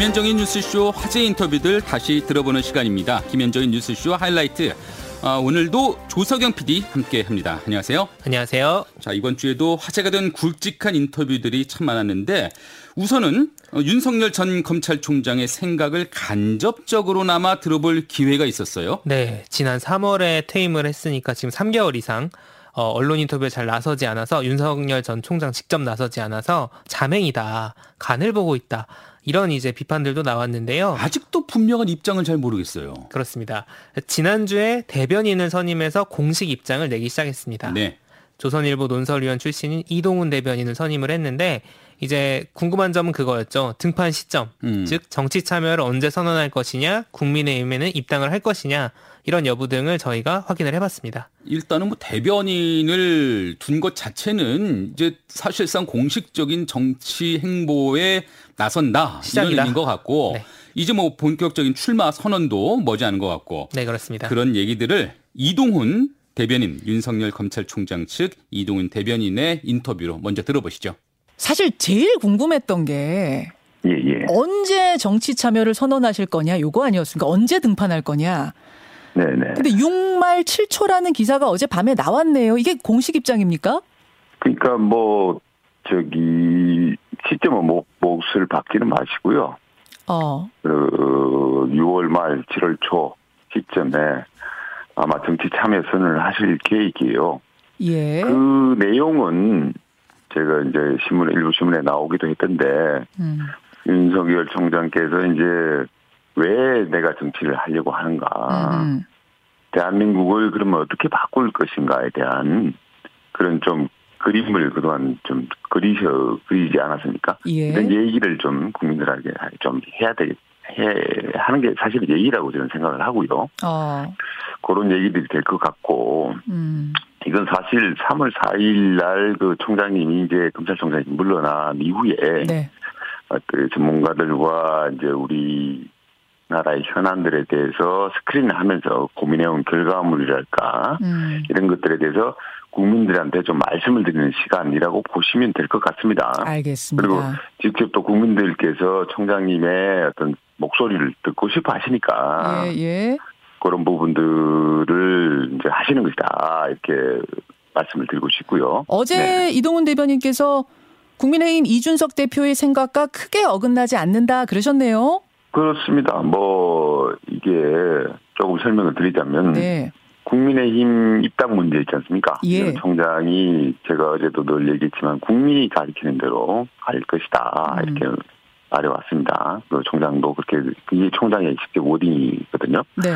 김현정의 뉴스쇼 화제 인터뷰들 다시 들어보는 시간입니다. 김현정의 뉴스쇼 하이라이트. 아, 오늘도 조석영 PD 함께 합니다. 안녕하세요. 안녕하세요. 자, 이번 주에도 화제가 된 굵직한 인터뷰들이 참 많았는데 우선은 어, 윤석열 전 검찰총장의 생각을 간접적으로나마 들어볼 기회가 있었어요. 네, 지난 3월에 퇴임을 했으니까 지금 3개월 이상 어, 언론 인터뷰에 잘 나서지 않아서 윤석열 전 총장 직접 나서지 않아서 자맹이다, 간을 보고 있다. 이런 이제 비판들도 나왔는데요. 아직도 분명한 입장을 잘 모르겠어요. 그렇습니다. 지난주에 대변인을 선임해서 공식 입장을 내기 시작했습니다. 네. 조선일보 논설위원 출신인 이동훈 대변인을 선임을 했는데 이제 궁금한 점은 그거였죠. 등판 시점. 음. 즉 정치 참여를 언제 선언할 것이냐, 국민의힘에는 입당을 할 것이냐 이런 여부 등을 저희가 확인을 해봤습니다. 일단은 뭐 대변인을 둔 것 자체는 이제 사실상 공식적인 정치 행보에 나선다 시작이다. 이런 의미인 것 같고 네. 이제 뭐 본격적인 출마 선언도 머지않은 것 같고 네 그렇습니다. 그런 얘기들을 이동훈 대변인 윤석열 검찰총장 측 이동훈 대변인의 인터뷰로 먼저 들어보시죠. 사실 제일 궁금했던 게 예, 예. 언제 정치 참여를 선언하실 거냐 요거 아니었습니까? 언제 등판할 거냐. 네네. 근데 6말 7초라는 기사가 어제 밤에 나왔네요. 이게 공식 입장입니까? 그러니까 뭐, 저기, 시점은 뭐, 몫을 박지는 마시고요. 어. 그, 6월 말, 7월 초 시점에 아마 정치 참여 선언을 하실 계획이에요. 예. 그 내용은 제가 이제 신문에, 일부 신문에 나오기도 했던데, 음. 윤석열 총장께서 이제 왜 내가 정치를 하려고 하는가. 음. 대한민국을 그러면 어떻게 바꿀 것인가에 대한 그런 좀 그림을 그동안 좀 그리셔 그리지 않았습니까? 예. 이런 얘기를 좀 국민들에게 좀 해야 되겠 해 하는 게 사실 예의라고 저는 생각을 하고요. 어. 그런 얘기들이 될 것 같고 음. 이건 사실 3월 4일 날 그 총장님이 이제 검찰총장이 물러난 이후에 네. 어, 그 전문가들과 이제 우리 나라의 현안들에 대해서 스크린하면서 고민해온 결과물이랄까 음. 이런 것들에 대해서 국민들한테 좀 말씀을 드리는 시간이라고 보시면 될 것 같습니다. 알겠습니다. 그리고 직접 또 국민들께서 총장님의 어떤 목소리를 듣고 싶어 하시니까 예, 예. 그런 부분들을 이제 하시는 것이다 이렇게 말씀을 드리고 싶고요. 어제 네. 이동훈 대변인께서 국민의힘 이준석 대표의 생각과 크게 어긋나지 않는다 그러셨네요. 그렇습니다. 뭐 이게 조금 설명을 드리자면 네. 국민의힘 입당 문제 있지 않습니까? 예. 윤 총장이 제가 어제도 늘 얘기했지만 국민이 가리키는 대로 갈 것이다 음. 이렇게 말해왔습니다. 그 총장도 그렇게 이게 총장의 직접 워딩이거든요. 네.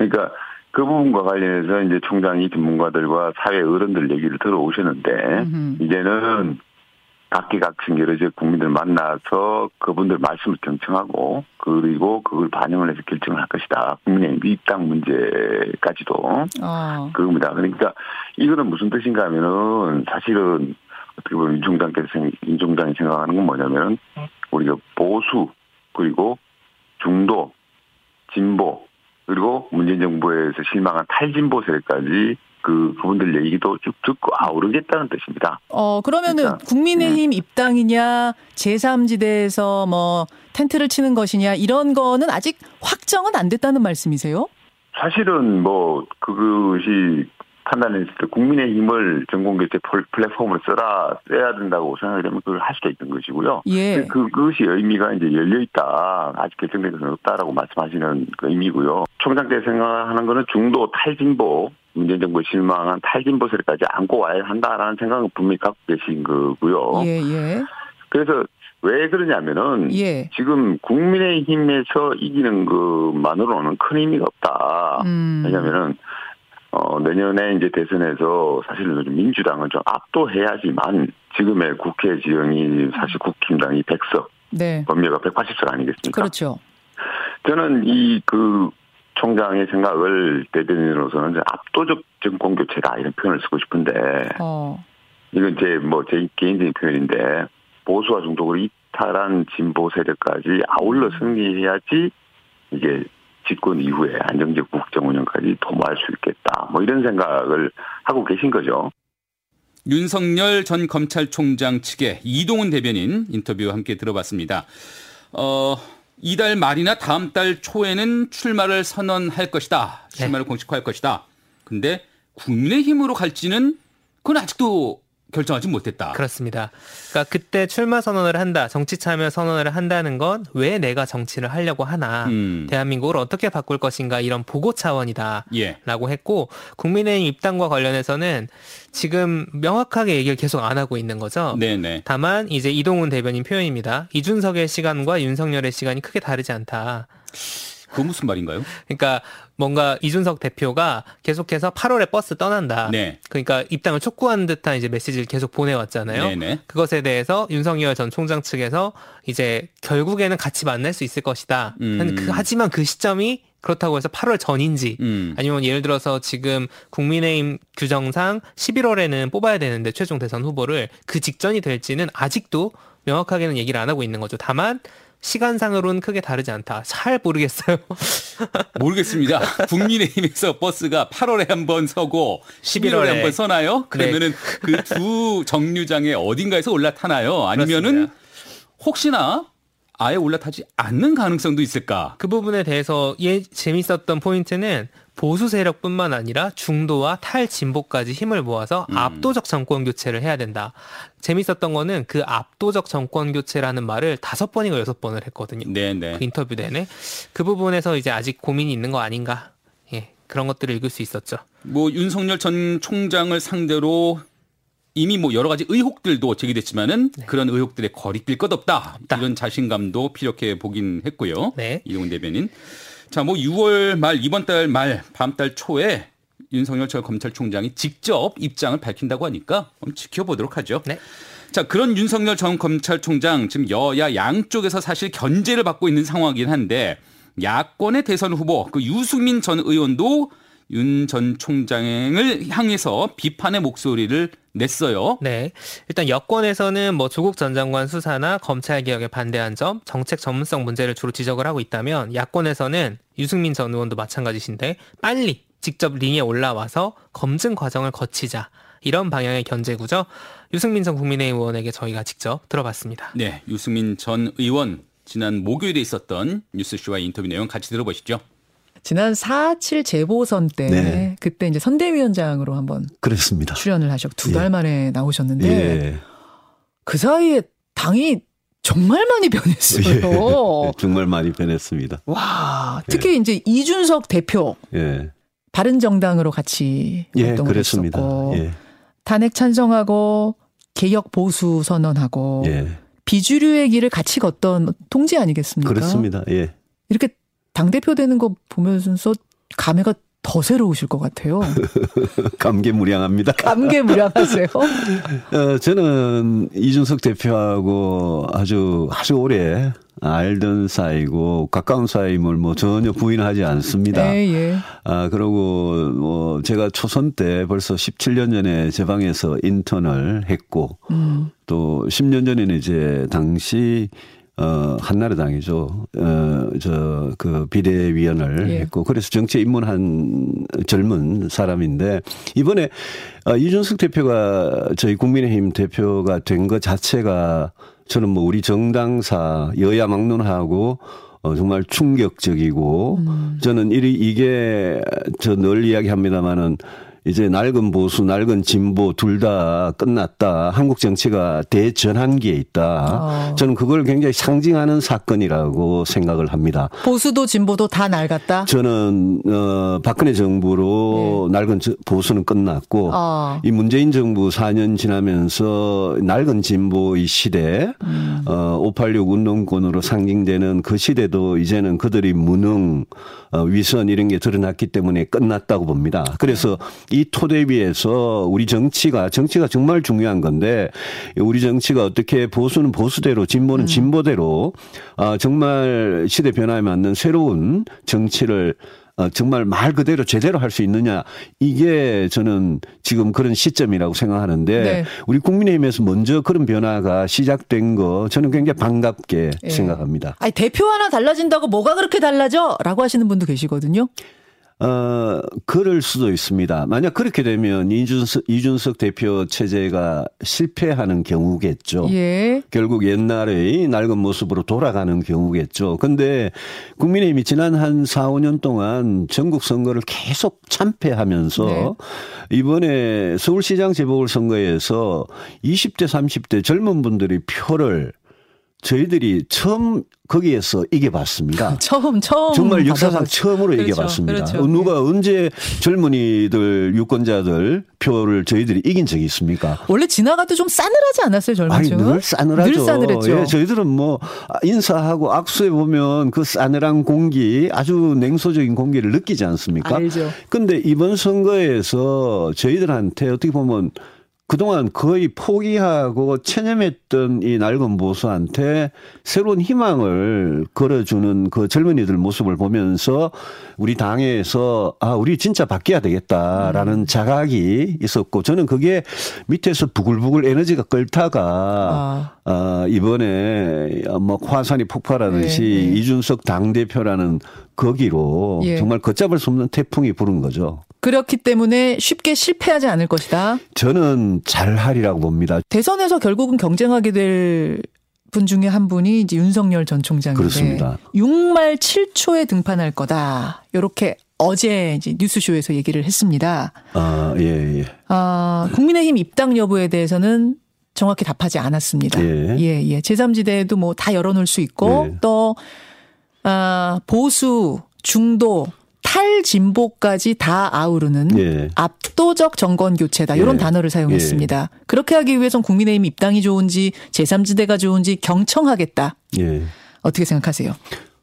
그러니까 그 부분과 관련해서 이제 총장이 전문가들과 사회 어른들 얘기를 들어오셨는데 음흠. 이제는 각기각층 여러 지역 국민들 만나서 그분들 말씀을 경청하고 그리고 그걸 반영을 해서 결정을 할 것이다. 국민의 입당 문제까지도 어. 그겁니다. 그러니까 이거는 무슨 뜻인가 하면은 사실은 어떻게 보면 윤 총장께서 생- 윤 총장이 생각하는 건 뭐냐면은 우리가 보수 그리고 중도 진보 그리고 문재인 정부에서 실망한 탈진보 세력까지 그 그분들 얘기도 쭉 듣고 아우르겠다는 뜻입니다. 어, 그러면은 그러니까, 국민의힘 입당이냐, 제3지대에서 뭐 텐트를 치는 것이냐, 이런 거는 아직 확정은 안 됐다는 말씀이세요? 사실은 뭐 그것이 판단했을 때 국민의힘을 전공교체 플- 플랫폼으로 써라 써야 된다고 생각이 되면 그걸 할 수도 있는 것이고요. 예. 그 그것이 의미가 이제 열려 있다. 아직 결정된 것은 없다라고 말씀하시는 그 의미고요. 총장께서 생각하는 거는 중도 탈진보 문재인 정부 실망한 탈진보 세력까지 안고 와야 한다라는 생각은 분명히 갖고 계신 거고요. 예, 예. 그래서 왜 그러냐면은 예. 지금 국민의힘에서 이기는 것만으로는 큰 의미가 없다. 음. 왜냐면은 어 내년에 이제 대선에서 사실은 요즘 민주당은 좀 압도해야지만 지금의 국회 지형이 사실 국힘당이 100석, 네. 범위가 180석 아니겠습니까? 그렇죠. 저는 이 그 총장의 생각을 대변인으로서는 압도적 정권 교체다 이런 표현을 쓰고 싶은데 어. 이건 제 뭐 제 개인적인 표현인데 보수와 중독을 이탈한 진보 세력까지 아울러 승리해야지 이게 집권 이후에 안정적 국정 운영까지 도모할 수 있겠다. 뭐 이런 생각을 하고 계신 거죠. 윤석열 전 검찰총장 측의 이동훈 대변인 인터뷰 함께 들어봤습니다. 어, 이달 말이나 다음 달 초에는 출마를 선언할 것이다. 출마를 공식화할 것이다. 근데 국민의힘으로 갈지는 그건 아직도 결정하지 못했다. 그렇습니다. 그러니까 그때 출마 선언을 한다, 정치 참여 선언을 한다는 건 왜 내가 정치를 하려고 하나, 음. 대한민국을 어떻게 바꿀 것인가 이런 보고 차원이다. 예. 라고 했고 국민의힘 입당과 관련해서는 지금 명확하게 얘기를 계속 안 하고 있는 거죠. 네네. 다만 이제 이동훈 대변인 표현입니다. 이준석의 시간과 윤석열의 시간이 크게 다르지 않다. 그거 무슨 말인가요? 그러니까 뭔가 이준석 대표가 계속해서 8월에 버스 떠난다. 네. 그러니까 입당을 촉구하는 듯한 이제 메시지를 계속 보내왔잖아요. 네네. 그것에 대해서 윤석열 전 총장 측에서 이제 결국에는 같이 만날 수 있을 것이다. 음. 그- 하지만 그 시점이 그렇다고 해서 8월 전인지 음. 아니면 예를 들어서 지금 국민의힘 규정상 11월에는 뽑아야 되는데 최종 대선 후보를 그 직전이 될지는 아직도 명확하게는 얘기를 안 하고 있는 거죠. 다만 시간상으로는 크게 다르지 않다. 잘 모르겠어요. 모르겠습니다. 국민의힘에서 버스가 8월에 한 번 서고 11월에 11월에. 한 번 서나요? 그러면은 그두 정류장에 어딘가에서 올라타나요? 아니면은 그렇습니다. 혹시나 아예 올라타지 않는 가능성도 있을까? 그 부분에 대해서 예 재밌었던 포인트는 보수 세력뿐만 아니라 중도와 탈진보까지 힘을 모아서 음. 압도적 정권 교체를 해야 된다. 재밌었던 거는 그 압도적 정권 교체라는 말을 다섯 번인가 여섯 번을 했거든요. 네네. 그 인터뷰 내내 그 부분에서 이제 아직 고민이 있는 거 아닌가. 예. 그런 것들을 읽을 수 있었죠. 뭐 윤석열 전 총장을 상대로 이미 뭐 여러 가지 의혹들도 제기됐지만은 그런 의혹들에 거리낄 것 없다. 없다. 이런 자신감도 피력해 보긴 했고요. 네. 이동훈 대변인. 자, 뭐 6월 말 이번 달 말 다음 달 초에 윤석열 전 검찰총장이 직접 입장을 밝힌다고 하니까 한번 지켜보도록 하죠. 네. 자, 그런 윤석열 전 검찰총장 지금 여야 양쪽에서 사실 견제를 받고 있는 상황이긴 한데 야권의 대선 후보 그 유승민 전 의원도 윤 전 총장을 향해서 비판의 목소리를 냈어요. 네. 일단 여권에서는 뭐 조국 전 장관 수사나 검찰 개혁에 반대한 점, 정책 전문성 문제를 주로 지적을 하고 있다면 야권에서는 유승민 전 의원도 마찬가지신데 빨리 직접 링에 올라와서 검증 과정을 거치자. 이런 방향의 견제구죠. 유승민 전 국민의힘 의원에게 저희가 직접 들어봤습니다. 네, 유승민 전 의원 지난 목요일에 있었던 뉴스쇼와의 인터뷰 내용 같이 들어보시죠. 지난 4.7 재보선 때 네. 그때 이제 선대위원장으로 한번 그렇습니다. 출연을 하셨고 두 예. 달 만에 나오셨는데 예. 그 사이에 당이 정말 많이 변했어요. 예. 정말 많이 변했습니다. 와, 특히 이제 이준석 대표 예. 바른 정당으로 같이 예, 활동을. 했었고 예. 탄핵 찬성하고 개혁 보수 선언하고 예. 비주류의 길을 같이 걷던 통지 아니겠습니까? 그렇습니다. 예. 이렇게 당 대표 되는 거 보면서 감회가 더 새로우실 것 같아요. 감개무량합니다. 감개무량하세요. 어, 저는 이준석 대표하고 아주 아주 오래 알던 사이고 가까운 사이임을 뭐 전혀 부인하지 않습니다. 예, 예. 아, 그러고 뭐 제가 초선 때 벌써 17년 전에 제 방에서 인턴을 했고 음. 또 10년 전에는 이제 당시 어 한나라당이죠. 어 저 그 비대위원을 예. 했고 그래서 정치에 입문한 젊은 사람인데 이번에 어, 이준석 대표가 저희 국민의힘 대표가 된 것 자체가 저는 뭐 우리 정당사 여야 막론하고 어, 정말 충격적이고 저는 이 이게 저 늘 이야기합니다마는 이제 낡은 보수, 낡은 진보 둘 다 끝났다. 한국 정치가 대전환기에 있다. 어. 저는 그걸 굉장히 상징하는 사건이라고 생각을 합니다. 보수도 진보도 다 낡았다. 저는 어 박근혜 정부로 낡은 저- 보수는 끝났고 아. 이 문재인 정부 4년 지나면서 낡은 진보의 시대 어586 운동권으로 상징되는 그 시대도 이제는 그들이 무능 어, 위선 이런 게 드러났기 때문에 끝났다고 봅니다. 그래서 이 토대 위에서 우리 정치가 정치가 정말 중요한 건데 우리 정치가 어떻게 보수는 보수대로 진보는 진보대로 아, 정말 시대 변화에 맞는 새로운 정치를 어, 정말 말 그대로 제대로 할 수 있느냐 이게 저는 지금 그런 시점이라고 생각하는데 네. 우리 국민의힘에서 먼저 그런 변화가 시작된 거 저는 굉장히 반갑게 예. 생각합니다. 아니 대표 하나 달라진다고 뭐가 그렇게 달라져? 라고 하시는 분도 계시거든요. 어, 그럴 수도 있습니다. 만약 그렇게 되면 이준석, 이준석 대표 체제가 실패하는 경우겠죠. 예. 결국 옛날의 낡은 모습으로 돌아가는 경우겠죠. 근데 국민의힘이 지난 한 4, 5년 동안 전국 선거를 계속 참패하면서 네. 이번에 서울시장 재보궐선거에서 20대, 30대 젊은 분들이 표를 저희들이 처음 거기에서 이겨봤습니다. 처음 처음 정말 역사상 받아봤- 처음으로 그렇죠, 이겨봤습니다. 그렇죠. 어, 누가 언제 젊은이들 유권자들 표를 저희들이 이긴 적이 있습니까? 원래 지나가도 좀 싸늘하지 않았어요 젊은 아니 층은? 늘 싸늘하죠. 늘 싸늘했죠. 예, 저희들은 뭐 인사하고 악수해 보면 그 싸늘한 공기, 아주 냉소적인 공기를 느끼지 않습니까? 알죠. 근데 이번 선거에서 저희들한테 어떻게 보면 그동안 거의 포기하고 체념했던 이 낡은 보수한테 새로운 희망을 걸어주는 그 젊은이들 모습을 보면서 우리 당에서 아, 우리 진짜 바뀌어야 되겠다라는 자각이 있었고 저는 그게 밑에서 부글부글 에너지가 끓다가 아. 아, 이번에 뭐 화산이 폭발하듯이 네, 네. 이준석 당대표라는 거기로 예. 정말 걷잡을 수 없는 태풍이 부른 거죠. 그렇기 때문에 쉽게 실패하지 않을 것이다. 저는 잘하리라고 봅니다. 대선에서 결국은 경쟁하게 될 분 중에 한 분이 이제 윤석열 전 총장인데 그렇습니다. 6말 7초에 등판할 거다. 이렇게 어제 이제 뉴스쇼에서 얘기를 했습니다. 아, 예, 예. 아, 국민의힘 입당 여부에 대해서는 정확히 답하지 않았습니다. 예. 예, 예. 제3지대도 뭐 다 열어놓을 수 있고 예. 또 아, 보수, 중도, 탈진보까지 다 아우르는 예. 압도적 정권 교체다. 이런 예. 단어를 사용했습니다. 그렇게 하기 위해선 국민의힘 입당이 좋은지 제3지대가 좋은지 경청하겠다. 예. 어떻게 생각하세요?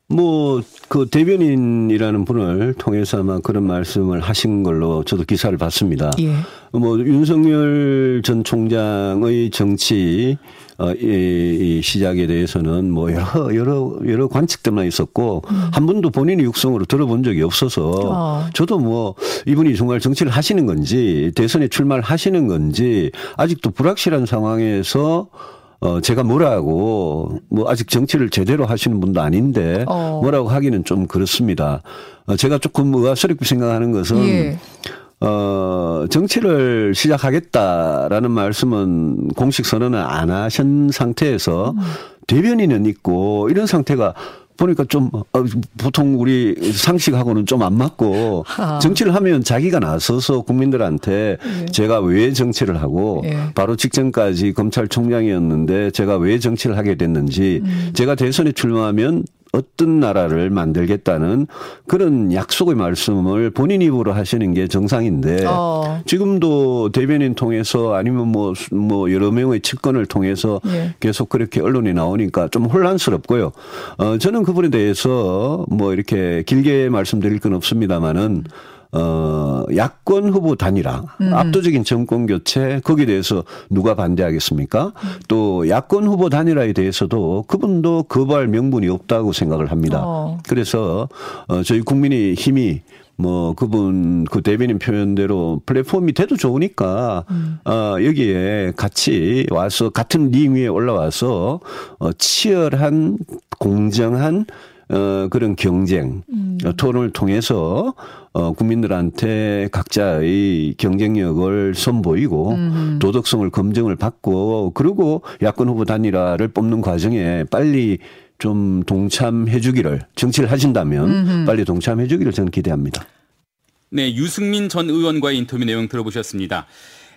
뭐, 그 대변인이라는 분을 통해서 아마 그런 말씀을 하신 걸로 저도 기사를 봤습니다. 예. 뭐, 윤석열 전 총장의 정치, 어, 이, 이 시작에 대해서는 뭐 여러, 여러, 여러 관측들만 있었고, 한 번도 본인의 육성으로 들어본 적이 없어서, 어. 저도 뭐, 이분이 정말 정치를 하시는 건지, 대선에 출마를 하시는 건지, 아직도 불확실한 상황에서 어, 제가 뭐라고, 뭐, 아직 정치를 제대로 하시는 분도 아닌데, 어. 뭐라고 하기는 좀 그렇습니다. 어, 제가 조금 의아스럽게 생각하는 것은, 예. 어, 정치를 시작하겠다라는 말씀은 공식 선언을 안 하신 상태에서 대변인은 있고 이런 상태가 보니까 좀 어, 보통 우리 상식하고는 좀 안 맞고 아. 정치를 하면 자기가 나서서 국민들한테 제가 왜 정치를 하고 예. 바로 직전까지 검찰총장이었는데 제가 왜 정치를 하게 됐는지 음. 제가 대선에 출마하면 어떤 나라를 만들겠다는 그런 약속의 말씀을 본인 입으로 하시는 게 정상인데 어. 지금도 대변인 통해서 아니면 뭐, 뭐 여러 명의 측근을 통해서 예. 계속 그렇게 언론에 나오니까 좀 혼란스럽고요. 어, 저는 그분에 대해서 뭐 이렇게 길게 말씀드릴 건 없습니다만은 어, 야권 후보 단일화, 압도적인 정권 교체, 거기에 대해서 누가 반대하겠습니까? 또 야권 후보 단일화에 대해서도 그분도 거부할 명분이 없다고 생각을 합니다. 어. 그래서 어, 저희 국민의 힘이 뭐 그분 그 대변인 표현대로 플랫폼이 돼도 좋으니까 어 여기에 같이 와서 같은 링 위에 올라와서 어 치열한 공정한 어 그런 경쟁 어, 토론을 통해서 어 국민들한테 각자의 경쟁력을 선보이고 도덕성을 검증을 받고 그리고 야권 후보 단일화를 뽑는 과정에 빨리 좀 동참해 주기를 정치를 하신다면 빨리 동참해 주기를 저는 기대합니다. 네, 유승민 전 의원과의 인터뷰 내용 들어보셨습니다.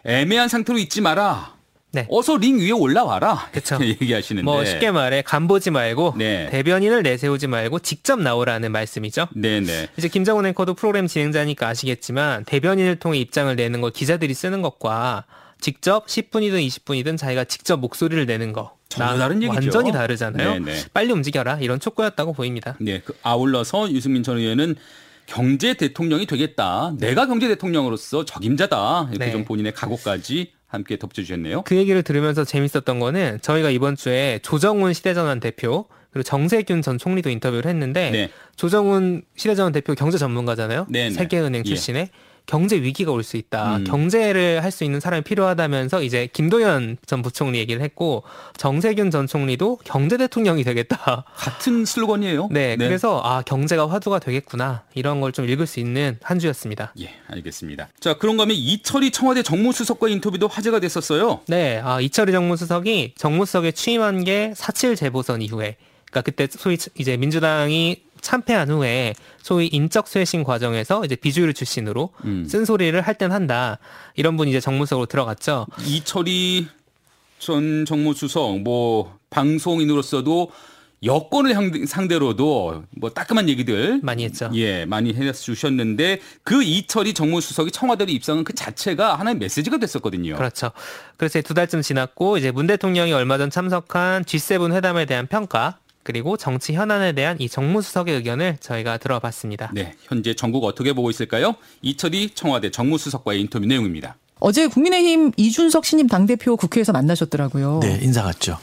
애매한 상태로 있지 마라. 네. 어서 링 위에 올라와라. 이렇게 얘기하시는데. 뭐 쉽게 말해 간 보지 말고 네. 대변인을 내세우지 말고 직접 나오라는 말씀이죠. 네, 네. 이제 김정은 앵커도 프로그램 진행자니까 아시겠지만 대변인을 통해 입장을 내는 걸 기자들이 쓰는 것과 직접 10분이든 20분이든 자기가 직접 목소리를 내는 거 전혀 나- 다른 얘기죠. 완전히 다르잖아요. 네, 네. 빨리 움직여라 이런 촉구였다고 보입니다. 네, 그 아울러서 유승민 전 의원은 경제 대통령이 되겠다. 내가 경제 대통령으로서 적임자다. 이렇게 네. 좀 본인의 각오까지 함께 덧붙여주셨네요. 그 얘기를 들으면서 재밌었던 거는 저희가 이번 주에 조정훈 시대전환 대표 그리고 정세균 전 총리도 인터뷰를 했는데 네. 조정훈 시대전환 대표 경제 전문가잖아요. 네, 네. 세계은행 예. 출신의 경제 위기가 올 수 있다. 음. 경제를 할 수 있는 사람이 필요하다면서 이제 김도연 전 부총리 얘기를 했고 정세균 전 총리도 경제 대통령이 되겠다. 같은 슬로건이에요. 네, 그래서 아 경제가 화두가 되겠구나 이런 걸 좀 읽을 수 있는 한 주였습니다. 예, 알겠습니다. 자, 그런가 하면 이철이 청와대 정무수석과 인터뷰도 화제가 됐었어요. 네, 아 이철희 정무수석이 정무수석에 취임한 게4.7 재보선 이후에, 그러니까 그때 소위 이제 민주당이 참패한 후에 소위 인적 쇄신 과정에서 이제 비주류 출신으로 음. 쓴소리를 할 땐 한다 이런 분이 이제 정무수석으로 들어갔죠. 이철이 전 정무수석 뭐 방송인으로서도 여권을 향- 상대로도 뭐 따끔한 얘기들 많이 했죠. 예, 많이 해 주셨는데 그 이철이 정무수석이 청와대로 입성한 그 자체가 하나의 메시지가 됐었거든요. 그렇죠. 그래서 두 달쯤 지났고 이제 문 대통령이 얼마 전 참석한 G7 회담에 대한 평가 그리고 정치 현안에 대한 이 정무수석의 의견을 저희가 들어봤습니다. 네, 현재 전국 어떻게 보고 있을까요? 이철이 청와대 정무수석과의 인터뷰 내용입니다. 어제 국민의힘 이준석 신임 당대표 국회에서 만나셨더라고요. 네, 인사 갔죠.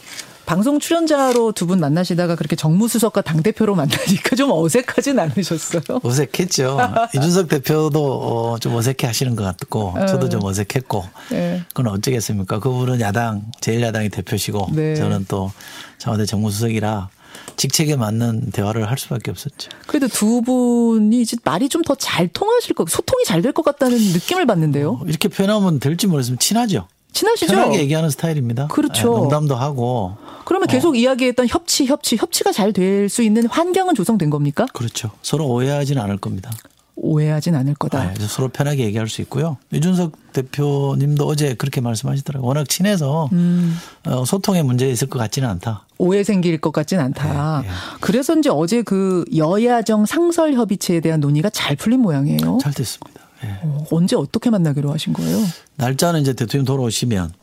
방송 출연자로 두 분 만나시다가 그렇게 정무수석과 당대표로 만나니까 좀 어색하진 않으셨어요? 어색했죠. 이준석 대표도 어, 좀 어색해 하시는 것 같고, 저도 좀 어색했고, 네. 그건 어쩌겠습니까? 그분은 야당, 제1야당의 대표시고, 네. 저는 또 청와대 정무수석이라 직책에 맞는 대화를 할 수밖에 없었죠. 그래도 두 분이 이제 말이 좀 더 잘 통하실 것, 소통이 잘 될 것 같다는 느낌을 받는데요. 이렇게 표현하면 될지 모르겠으면 친하죠. 친하시죠? 편하게 얘기하는 스타일입니다. 그렇죠. 예, 농담도 하고, 그러면 계속 이야기했던 협치, 협치, 협치가 잘 될 수 있는 환경은 조성된 겁니까? 그렇죠. 서로 오해하지는 않을 겁니다. 오해하진 않을 거다. 아, 서로 편하게 얘기할 수 있고요. 이준석 대표님도 어제 그렇게 말씀하시더라고요. 워낙 친해서 음. 어, 소통에 문제 있을 것 같지는 않다. 오해 생길 것 같진 않다. 네, 네. 그래서 이제 어제 그 여야정 상설 협의체에 대한 논의가 잘 풀린 모양이에요. 잘 됐습니다. 예. 어, 언제 어떻게 만나기로 하신 거예요? 날짜는 이제 대통령 돌아오시면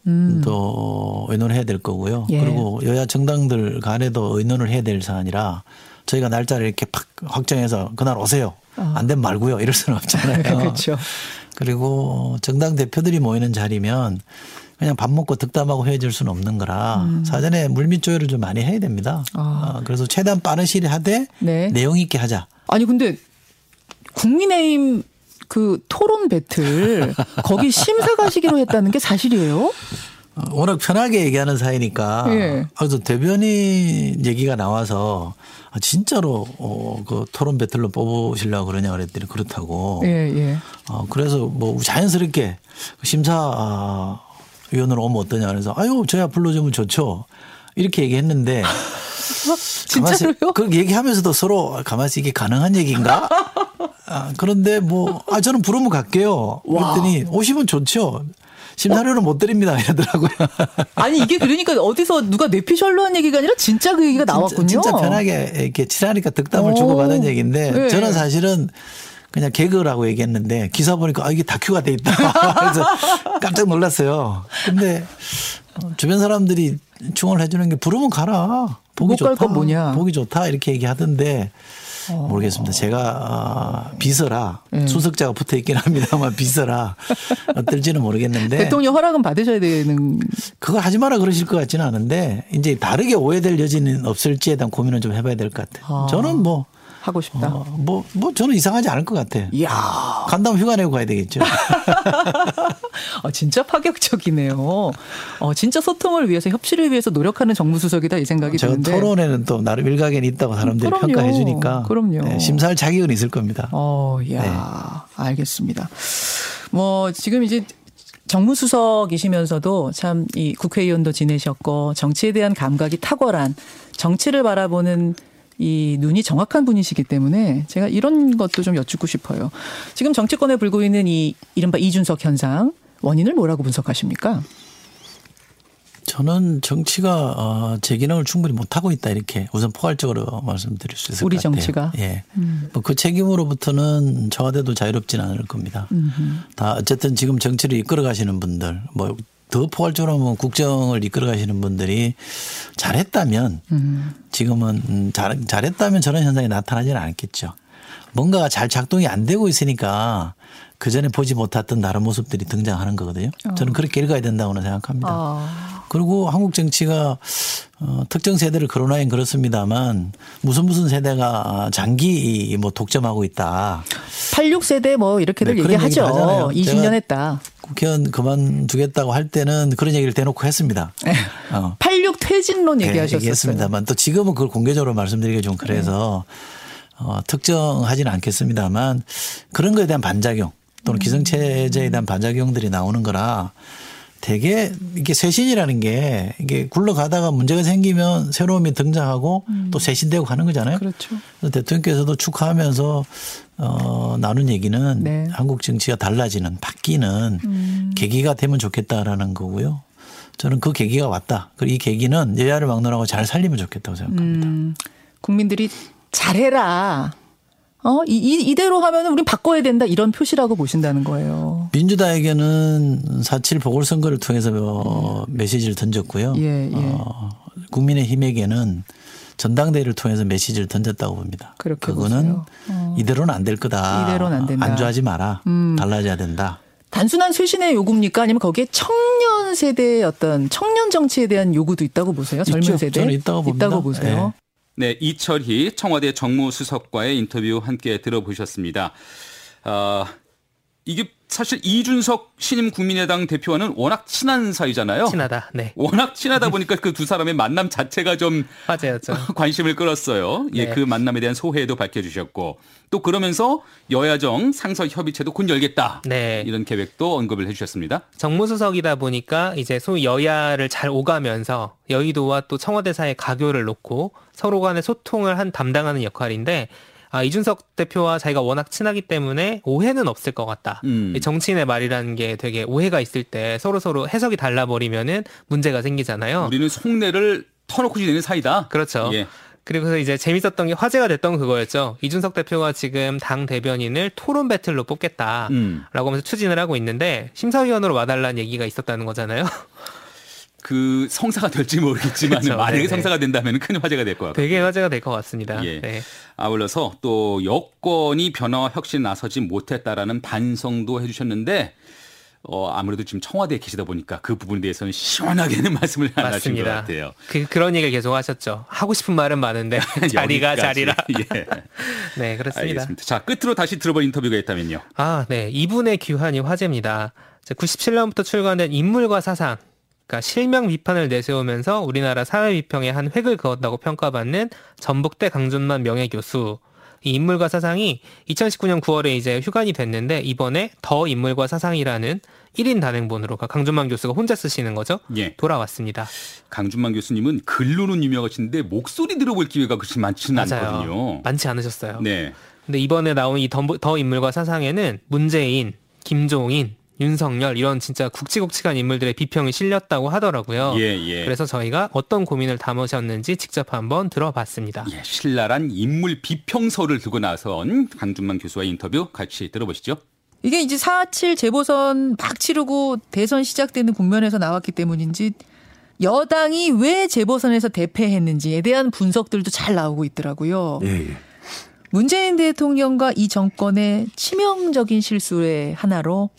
또 의논을 해야 될 거고요. 음. 예. 그리고 여야 정당들 간에도 의논을 해야 될 사안이라 저희가 날짜를 이렇게 팍 확정해서 그날 오세요. 안 되면 말고요. 이럴 수는 없잖아요. 그렇죠. 그리고 정당 대표들이 모이는 자리면 그냥 밥 먹고 득담하고 헤어질 수는 없는 거라 사전에 물밑 조율을 좀 많이 해야 됩니다. 음. 아. 어, 그래서 최대한 빠른 시일에 하되 네. 내용 있게 하자. 아니 근데 국민의힘 그 토론 배틀 거기 심사 가시기로 했다는 게 사실이에요? 어, 워낙 편하게 얘기하는 사이니까. 예. 그래서 대변인 얘기가 나와서 아, 진짜로 어, 그 토론 배틀로 뽑으시려고 그러냐 그랬더니 그렇다고. 예, 예. 어, 그래서 뭐 자연스럽게 심사 아, 위원으로 오면 어떠냐 그래서 아유 저야 불러주면 좋죠. 이렇게 얘기했는데 진짜로요? 그 얘기하면서도 서로 가만히 이게 가능한 얘기인가? 아, 그런데 뭐, 아, 저는 부르면 갈게요. 그랬더니 오시면 좋죠. 심사료는 못 드립니다. 이러더라고요. 아니 이게 그러니까 어디서 누가 뇌피셜로 한 얘기가 아니라 진짜 그 얘기가 나왔군요. 진짜, 진짜 편하게 이렇게 친하니까 득담을 오. 주고받은 얘기인데 네. 저는 사실은 그냥 개그라고 얘기했는데 기사 보니까 아 이게 다큐가 돼 있다. 그래서 깜짝 놀랐어요. 근데 어, 주변 사람들이 충원을 해주는 게 부르면 가라. 보기 좋다. 건 뭐냐. 보기 좋다 이렇게 얘기하던데 모르겠습니다. 제가 아, 비서라 네. 수석자가 붙어 있긴 합니다만 비서라 어떨지는 모르겠는데 대통령 허락은 받으셔야 되는 그걸 하지 마라 그러실 것 같지는 않은데 이제 다르게 오해될 여지는 없을지에 대한 고민은 좀 해봐야 될 것 같아요. 아. 저는 뭐, 하고 싶다. 어, 뭐, 뭐 저는 이상하지 않을 것 같아요. 이야, 간다면 휴가 내고 가야 되겠죠. 아, 진짜 파격적이네요. 어, 진짜 소통을 위해서 협치를 위해서 노력하는 정무수석이다 이 생각이 제가 드는데. 토론에는 또 나름 일각에는 있다고 사람들이 그럼요. 평가해 주니까 그럼요. 네, 심사할 자격은 있을 겁니다. 어, 야, 알겠습니다. 뭐 지금 이제 정무수석이시면서도 참 이 국회의원도 지내셨고 정치에 대한 감각이 탁월한 정치를 바라보는 이 눈이 정확한 분이시기 때문에 제가 이런 것도 좀 여쭙고 싶어요. 지금 정치권에 불고 있는 이 이른바 이준석 현상 원인을 뭐라고 분석하십니까? 저는 정치가 어, 제 기능을 충분히 못 하고 있다 이렇게 우선 포괄적으로 말씀드릴 수 있을 우리 것 같아요. 정치가? 예. 뭐그 책임으로부터는 청와대도 자유롭지는 않을 겁니다. 다 어쨌든 지금 정치를 이끌어 가시는 분들 뭐더 포괄적으로 하면 국정을 이끌어 가시는 분들이 잘했다면 지금은 음, 잘, 잘했다면 저런 현상이 나타나지는 않겠죠. 뭔가가 잘 작동이 안 되고 있으니까 그 전에 보지 못했던 다른 모습들이 등장하는 거거든요. 저는 그렇게 읽어야 된다고는 생각합니다. 아, 그리고 한국 정치가 어, 특정 세대를 거론하긴 그렇습니다만 무슨 무슨 세대가 장기 뭐 독점하고 있다. 86세대 뭐 이렇게들 네, 얘기하죠. 얘기를 하잖아요. 20년 제가 했다. 국회의원 그만두겠다고 할 때는 그런 얘기를 대놓고 했습니다. 어. 86 퇴진론 네, 얘기하셨었어요. 얘기했습니다만 또 지금은 그걸 공개적으로 말씀드리기 좀 그래서 어, 특정하지는 않겠습니다만 그런 거에 대한 반작용 또는 기성체제에 대한 반작용들이 나오는 거라 되게 이게 쇄신이라는 게 이게 굴러가다가 문제가 생기면 새로움이 등장하고 또 쇄신되고 가는 거잖아요. 그렇죠. 대통령께서도 축하하면서 어, 나눈 얘기는 네. 한국 정치가 달라지는 바뀌는 계기가 되면 좋겠다라는 거고요. 저는 그 계기가 왔다. 그리고 이 계기는 여야를 막론하고 잘 살리면 좋겠다고 생각합니다. 음, 국민들이 잘해라. 어, 이, 이, 이대로 하면 우린 바꿔야 된다. 이런 표시라고 보신다는 거예요. 민주당에게는 4.7 보궐선거를 통해서 어, 메시지를 던졌고요. 예, 예. 어, 국민의힘에게는 전당대회를 통해서 메시지를 던졌다고 봅니다. 그렇게 그거는. 어. 이대로는 안 될 거다. 이대로는 안 된다. 음. 안주하지 마라. 달라져야 된다. 단순한 쇄신의 요구입니까? 아니면 거기에 청년 세대의 어떤 청년 정치에 대한 요구도 있다고 보세요? 젊은 있죠. 세대? 저는 있다고 봅니다. 보세요. 네, 이철희 청와대 정무수석과의 인터뷰 함께 들어보셨습니다. 아, 이게 사실 이준석 신임 국민의당 대표와는 워낙 친한 사이잖아요. 친하다. 네. 워낙 친하다 보니까 그 두 사람의 만남 자체가 좀 화제였죠. 관심을 끌었어요. 예, 네. 그 만남에 대한 소회도 밝혀주셨고 또 그러면서 여야정 상설 협의체도 곧 열겠다. 네. 이런 계획도 언급을 해주셨습니다. 정무수석이다 보니까 이제 소위 여야를 잘 오가면서 여의도와 또 청와대 사이에 가교를 놓고 서로 간의 소통을 한 담당하는 역할인데 아, 이준석 대표와 자기가 워낙 친하기 때문에 오해는 없을 것 같다. 음. 이 정치인의 말이라는 게 되게 오해가 있을 때 서로 서로 해석이 달라 버리면은 문제가 생기잖아요. 우리는 속내를 터놓고 지내는 사이다. 그렇죠. 예. 그리고 이제 재밌었던 게 화제가 됐던 그거였죠. 이준석 대표가 지금 당 대변인을 토론 배틀로 뽑겠다. 음. 라고 하면서 추진을 하고 있는데 심사위원으로 와달라는 얘기가 있었다는 거잖아요. 그 성사가 될지 모르겠지만 그렇죠. 만약에 네네. 성사가 된다면 큰 화제가 될 것 같아요. 되게 화제가 될 것 같습니다. 예. 네. 아울러서 또 여권이 변화와 혁신 나서지 못했다라는 반성도 해주셨는데 어, 아무래도 지금 청와대에 계시다 보니까 그 부분에 대해서는 시원하게는 말씀을 안 하신 것 맞습니다. 같아요. 그, 그런 얘기를 계속 하셨죠. 하고 싶은 말은 많은데 자리가. 자리라. 예. 네, 그렇습니다. 알겠습니다. 자, 끝으로 다시 들어볼 인터뷰가 있다면요. 아, 네. 이분의 규환이 화제입니다. 97년부터 출간된 인물과 사상. 그러니까 실명 비판을 내세우면서 우리나라 사회 비평에 한 획을 그었다고 평가받는 전북대 강준만 명예 교수. 이 인물과 사상이 2019년 9월에 이제 휴관이 됐는데 이번에 더 인물과 사상이라는 1인 단행본으로 그러니까 강준만 교수가 혼자 쓰시는 거죠. 예. 돌아왔습니다. 강준만 교수님은 글로는 유명하신데 목소리 들어볼 기회가 그렇게 많지는 맞아요. 않거든요. 많지 않으셨어요. 네. 근데 이번에 나온 이 더, 더 인물과 사상에는 문재인, 김종인, 윤석열 이런 진짜 굵직굵직한 인물들의 비평이 실렸다고 하더라고요. 예, 예. 그래서 저희가 어떤 고민을 담으셨는지 직접 한번 들어봤습니다. 예, 신랄한 인물 비평서를 들고 나선 강준만 교수와의 인터뷰 같이 들어보시죠. 이게 이제 4.7 재보선 막 치르고 대선 시작되는 국면에서 나왔기 때문인지 여당이 왜 재보선에서 대패했는지에 대한 분석들도 잘 나오고 있더라고요. 예, 예. 문재인 대통령과 이 정권의 치명적인 실수의 하나로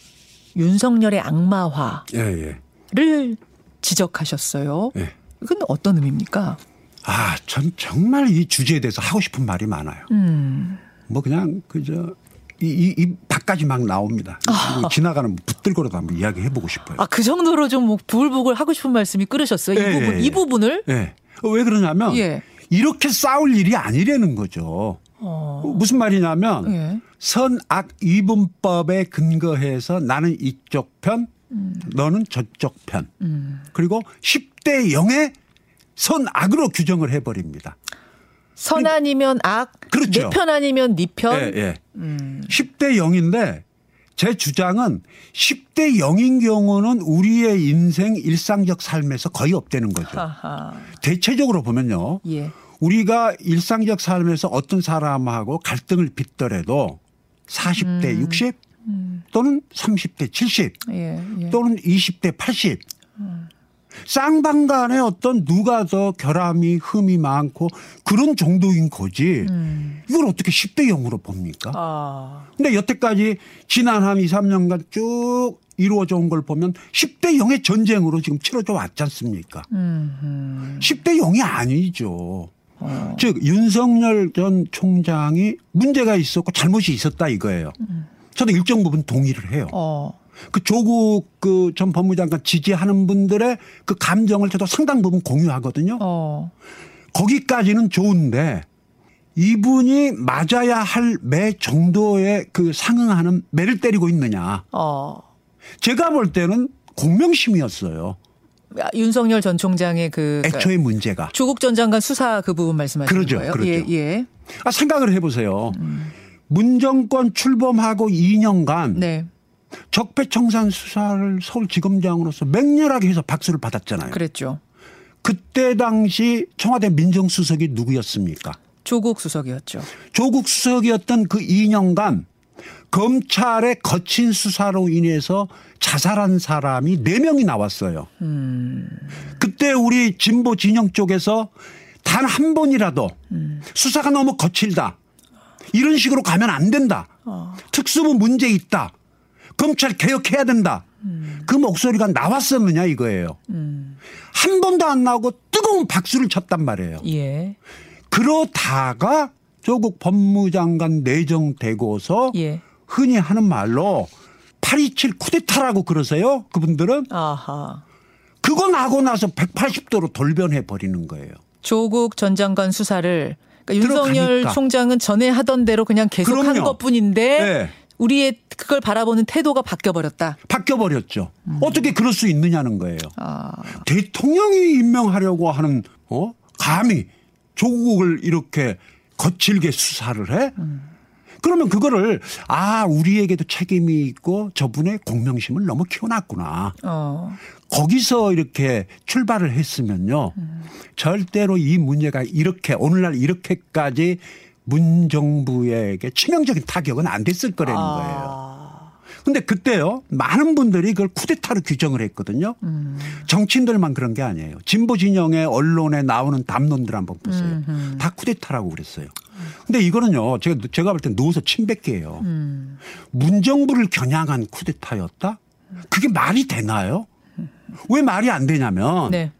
윤석열의 악마화를 예, 예. 지적하셨어요. 예. 이건 어떤 의미입니까? 아, 전 정말 이 주제에 대해서 하고 싶은 말이 많아요. 음. 뭐 그냥 그저 이, 이, 이 밖까지 막 나옵니다. 그리고 지나가는 붙들고라도 한번 이야기 해 보고 싶어요. 아, 그 정도로 좀 뭐 부글부글 하고 싶은 말씀이 끓으셨어요. 이 예, 부분, 예, 이 예. 부분을? 예. 왜 그러냐면 예. 이렇게 싸울 일이 아니라는 거죠. 어. 무슨 말이냐면 예. 선악 이분법에 근거해서 나는 이쪽 편, 음. 너는 저쪽 편. 그리고 10대 0의 선악으로 규정을 해버립니다. 선 아니면 악, 그렇죠. 내편 아니면 네 편. 예, 예. 10대 0인데 제 주장은 10대 0인 경우는 우리의 인생 일상적 삶에서 거의 없다는 거죠. 하하. 대체적으로 보면요. 예. 우리가 일상적 삶에서 어떤 사람하고 갈등을 빚더라도 40대 60 또는 30대 70 예, 예. 또는 20대 80 쌍방 간에 어떤 누가 더 결함이 흠이 많고 그런 정도인 거지. 이걸 어떻게 10대 0으로 봅니까? 아. 근데 여태까지 지난 한 2, 3년간 쭉 이루어져 온 걸 보면 10대 0의 전쟁으로 지금 치러져 왔지 않습니까? 10대 0이 아니죠. 즉 윤석열 전 총장이 문제가 있었고 잘못이 있었다 이거예요. 저도 일정 부분 동의를 해요. 어. 그 조국 그 전 법무장관 지지하는 분들의 그 감정을 저도 상당 부분 공유하거든요. 어. 거기까지는 좋은데 이분이 맞아야 할 매 정도의 그 상응하는 매를 때리고 있느냐. 어. 제가 볼 때는 공명심이었어요. 아, 윤석열 전 총장의 그 애초에 문제가. 조국 전 장관 수사 그 부분 말씀하시는 그러죠, 거예요? 그러죠. 예, 예. 아, 생각을 해보세요. 문정권 출범하고 2년간 네. 적폐청산 수사를 서울지검장으로서 맹렬하게 해서 박수를 받았잖아요. 그랬죠. 그때 당시 청와대 민정수석이 누구였습니까? 조국 수석이었죠. 조국 수석이었던 그 2년간 검찰의 거친 수사로 인해서 자살한 사람이 4명이 나왔어요. 그때 우리 진보 진영 쪽에서 단 한 번이라도 수사가 너무 거칠다. 이런 식으로 가면 안 된다. 특수부 문제 있다. 검찰 개혁해야 된다. 그 목소리가 나왔었느냐 이거예요. 한 번도 안 나오고 뜨거운 박수를 쳤단 말이에요. 예. 그러다가 조국 법무장관 내정되고서 예. 흔히 하는 말로 827 쿠데타라고 그러세요? 그분들은 아하. 그거 나고 나서 180도로 돌변해 버리는 거예요. 조국 전 장관 수사를 그러니까 윤석열 들어가니까. 총장은 전에 하던 대로 그냥 계속 한 그럼요. 것뿐인데 네. 우리의 그걸 바라보는 태도가 바뀌어 버렸다. 바뀌어 버렸죠. 어떻게 그럴 수 있느냐는 거예요. 음. 아. 대통령이 임명하려고 하는 어 감히 조국을 이렇게 거칠게 수사를 해? 그러면 그거를 아 우리에게도 책임이 있고 저분의 공명심을 너무 키워놨구나. 어. 거기서 이렇게 출발을 했으면요. 절대로 이 문제가 이렇게 오늘날 이렇게까지 문정부에게 치명적인 타격은 안 됐을 거라는 아. 거예요. 근데 그때요. 많은 분들이 그걸 쿠데타로 규정을 했거든요. 정치인들만 그런 게 아니에요. 진보 진영의 언론에 나오는 담론들 한번 보세요. 다 쿠데타라고 그랬어요. 근데 이거는요. 제가 제가 볼때 누워서 침뱉기예요. 문정부를 겨냥한 쿠데타였다? 그게 말이 되나요? 왜 말이 안 되냐면 네.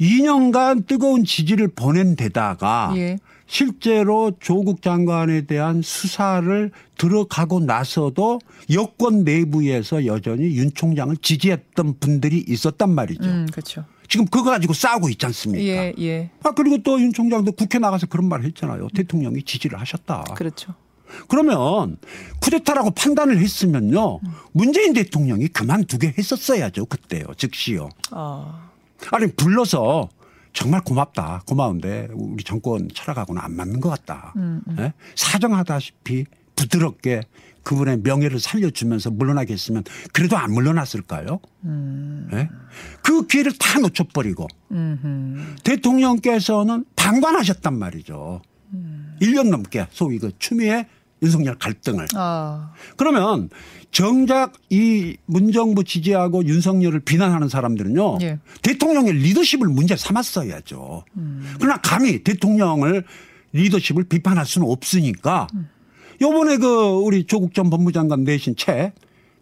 2년간 뜨거운 지지를 보낸 데다가 예. 실제로 조국 장관에 대한 수사를 들어가고 나서도 여권 내부에서 여전히 윤 총장을 지지했던 분들이 있었단 말이죠. 음, 그렇죠. 지금 그거 가지고 싸우고 있지 않습니까? 예, 예. 아 그리고 또 윤 총장도 국회 나가서 그런 말 했잖아요. 대통령이 지지를 하셨다. 그렇죠. 그러면 쿠데타라고 판단을 했으면요. 문재인 대통령이 그만두게 했었어야죠. 그때요. 즉시요. 아. 아니 불러서 정말 고맙다. 고마운데 우리 정권 철학하고는 안 맞는 것 같다. 예? 사정하다시피 부드럽게 그분의 명예를 살려주면서 물러나게 했으면 그래도 안 물러났을까요? 예? 그 기회를 다 놓쳐버리고 대통령께서는 방관하셨단 말이죠. 1년 넘게 소위 그 추미애 윤석열 갈등을. 아. 그러면 정작 이 문정부 지지하고 윤석열을 비난하는 사람들은요. 예. 대통령의 리더십을 문제 삼았어야죠. 그러나 감히 대통령을 리더십을 비판할 수는 없으니까 요번에 그 우리 조국 전 법무장관 내신 책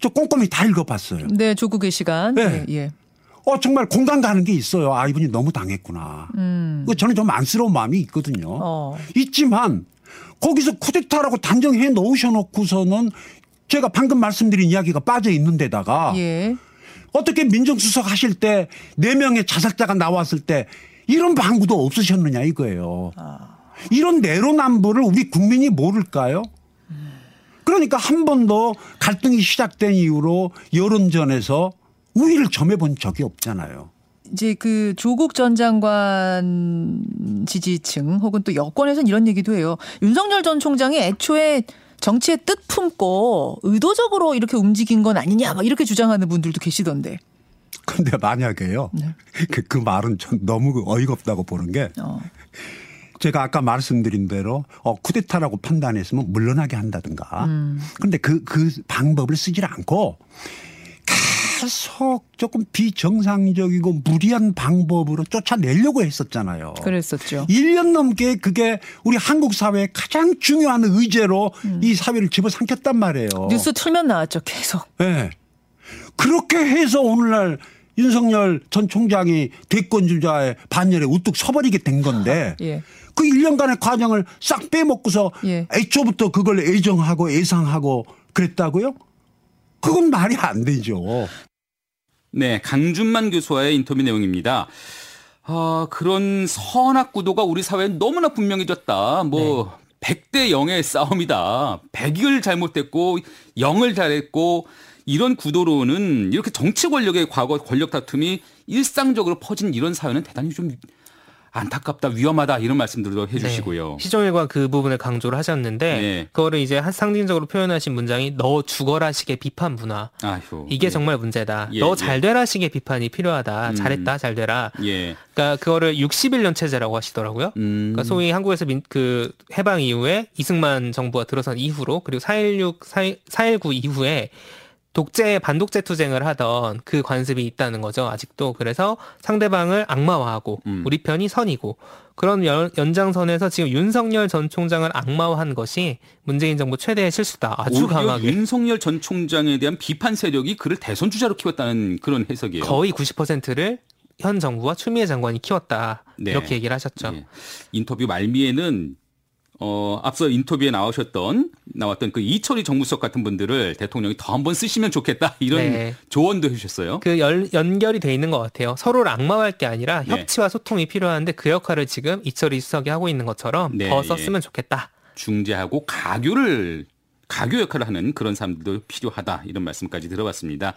저 꼼꼼히 다 읽어봤어요. 네, 조국의 시간. 네. 예, 예. 어 정말 공감 가는 게 있어요. 아 이분이 너무 당했구나. 그 저는 좀 안쓰러운 마음이 있거든요. 음. 어. 있지만 거기서 쿠데타라고 단정해 놓으셔놓고서는 제가 방금 말씀드린 이야기가 빠져 있는 데다가 예. 어떻게 민정수석 하실 때 네 명의 자살자가 나왔을 때 이런 방구도 없으셨느냐 이거예요. 이런 내로남불을 우리 국민이 모를까요? 그러니까 한 번도 갈등이 시작된 이후로 여론전에서 우위를 점해본 적이 없잖아요. 이제 그 조국 전 장관 지지층 혹은 또 여권에서는 이런 얘기도 해요. 윤석열 전 총장이 애초에 정치의 뜻 품고 의도적으로 이렇게 움직인 건 아니냐 막 이렇게 주장하는 분들도 계시던데. 근데 만약에요. 네. 그, 그 말은 전 너무 어이가 없다고 보는 게 어. 제가 아까 말씀드린 대로 어, 쿠데타라고 판단했으면 물러나게 한다든가. 음. 그런데 그, 그 방법을 쓰질 않고 계속 조금 비정상적이고 무리한 방법으로 쫓아내려고 했었잖아요. 그랬었죠. 1년 넘게 그게 우리 한국 사회의 가장 중요한 의제로 이 사회를 집어삼켰단 말이에요. 음. 뉴스 틀면 나왔죠. 계속. 네. 그렇게 해서 오늘날 윤석열 전 총장이 대권 주자의 반열에 우뚝 서버리게 된 건데 예. 그 1년간의 과정을 싹 빼먹고서 예. 애초부터 그걸 애정하고 예상하고 그랬다고요? 그건 말이 안 되죠. 네, 강준만 교수와의 인터뷰 내용입니다. 아, 그런 선악 구도가 우리 사회에 너무나 분명해졌다. 뭐 네. 100대 0의 싸움이다. 100을 잘못했고 0을 잘했고 이런 구도로는 이렇게 정치 권력의 과거 권력 다툼이 일상적으로 퍼진 이런 사회는 대단히 좀 안타깝다, 위험하다 이런 말씀들도 해주시고요. 네. 시종일관 그 부분을 강조를 하셨는데 네. 그거를 이제 한- 상징적으로 표현하신 문장이 너 죽어라식의 비판 문화. 아휴, 이게 예. 정말 문제다. 예, 너 예. 잘 되라식의 비판이 필요하다. 음. 잘했다, 잘 되라. 예. 그러니까 그거를 61년 체제라고 하시더라고요. 음. 그러니까 소위 한국에서 민, 그 해방 이후에 이승만 정부가 들어선 이후로 그리고 4.16, 4.19 이후에 독재 반독재 투쟁을 하던 그 관습이 있다는 거죠. 아직도 그래서 상대방을 악마화하고 음. 우리 편이 선이고 그런 연, 연장선에서 지금 윤석열 전 총장을 악마화한 것이 문재인 정부 최대의 실수다. 아주 강하게 윤석열 전 총장에 대한 비판 세력이 그를 대선 주자로 키웠다는 그런 해석이에요. 거의 90%를 현 정부와 추미애 장관이 키웠다. 네. 이렇게 얘기를 하셨죠. 예. 인터뷰 말미에는 어, 앞서 인터뷰에 나오셨던 나왔던 그 이철희 정무수석 같은 분들을 대통령이 더 한번 쓰시면 좋겠다 이런 네. 조언도 해주셨어요. 그 열- 연결이 돼 있는 것 같아요. 서로를 악마화할 게 아니라 네. 협치와 소통이 필요한데 그 역할을 지금 이철희 수석이 하고 있는 것처럼 네, 더 예. 썼으면 좋겠다. 중재하고 가교를 가교 역할을 하는 그런 사람들도 필요하다 이런 말씀까지 들어봤습니다.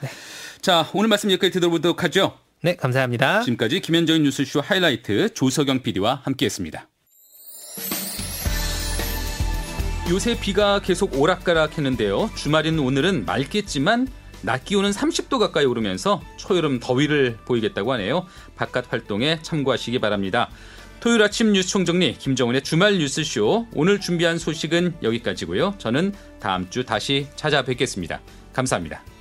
자 오늘 말씀 여기까지 들어보도록 하죠. 네, 감사합니다. 지금까지 김현정의 뉴스쇼 하이라이트 조석영 PD와 함께했습니다. 요새 비가 계속 오락가락했는데요. 주말인 오늘은 맑겠지만 낮 기온은 30도 가까이 오르면서 초여름 더위를 보이겠다고 하네요. 바깥 활동에 참고하시기 바랍니다. 토요일 아침 뉴스 총정리 김정은의 주말 뉴스쇼 오늘 준비한 소식은 여기까지고요. 저는 다음 주 다시 찾아뵙겠습니다. 감사합니다.